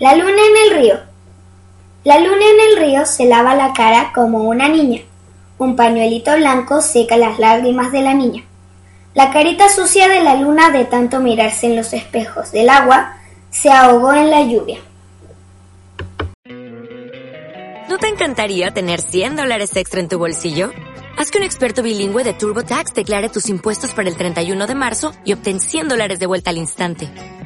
La luna en el río. La luna en el río se lava la cara como una niña. Un pañuelito blanco seca las lágrimas de la niña. La carita sucia de la luna de tanto mirarse en los espejos del agua se ahogó en la lluvia. ¿No te encantaría tener 100 dólares extra en tu bolsillo? Haz que un experto bilingüe de TurboTax declare tus impuestos para el 31 de marzo y obtén 100 dólares de vuelta al instante.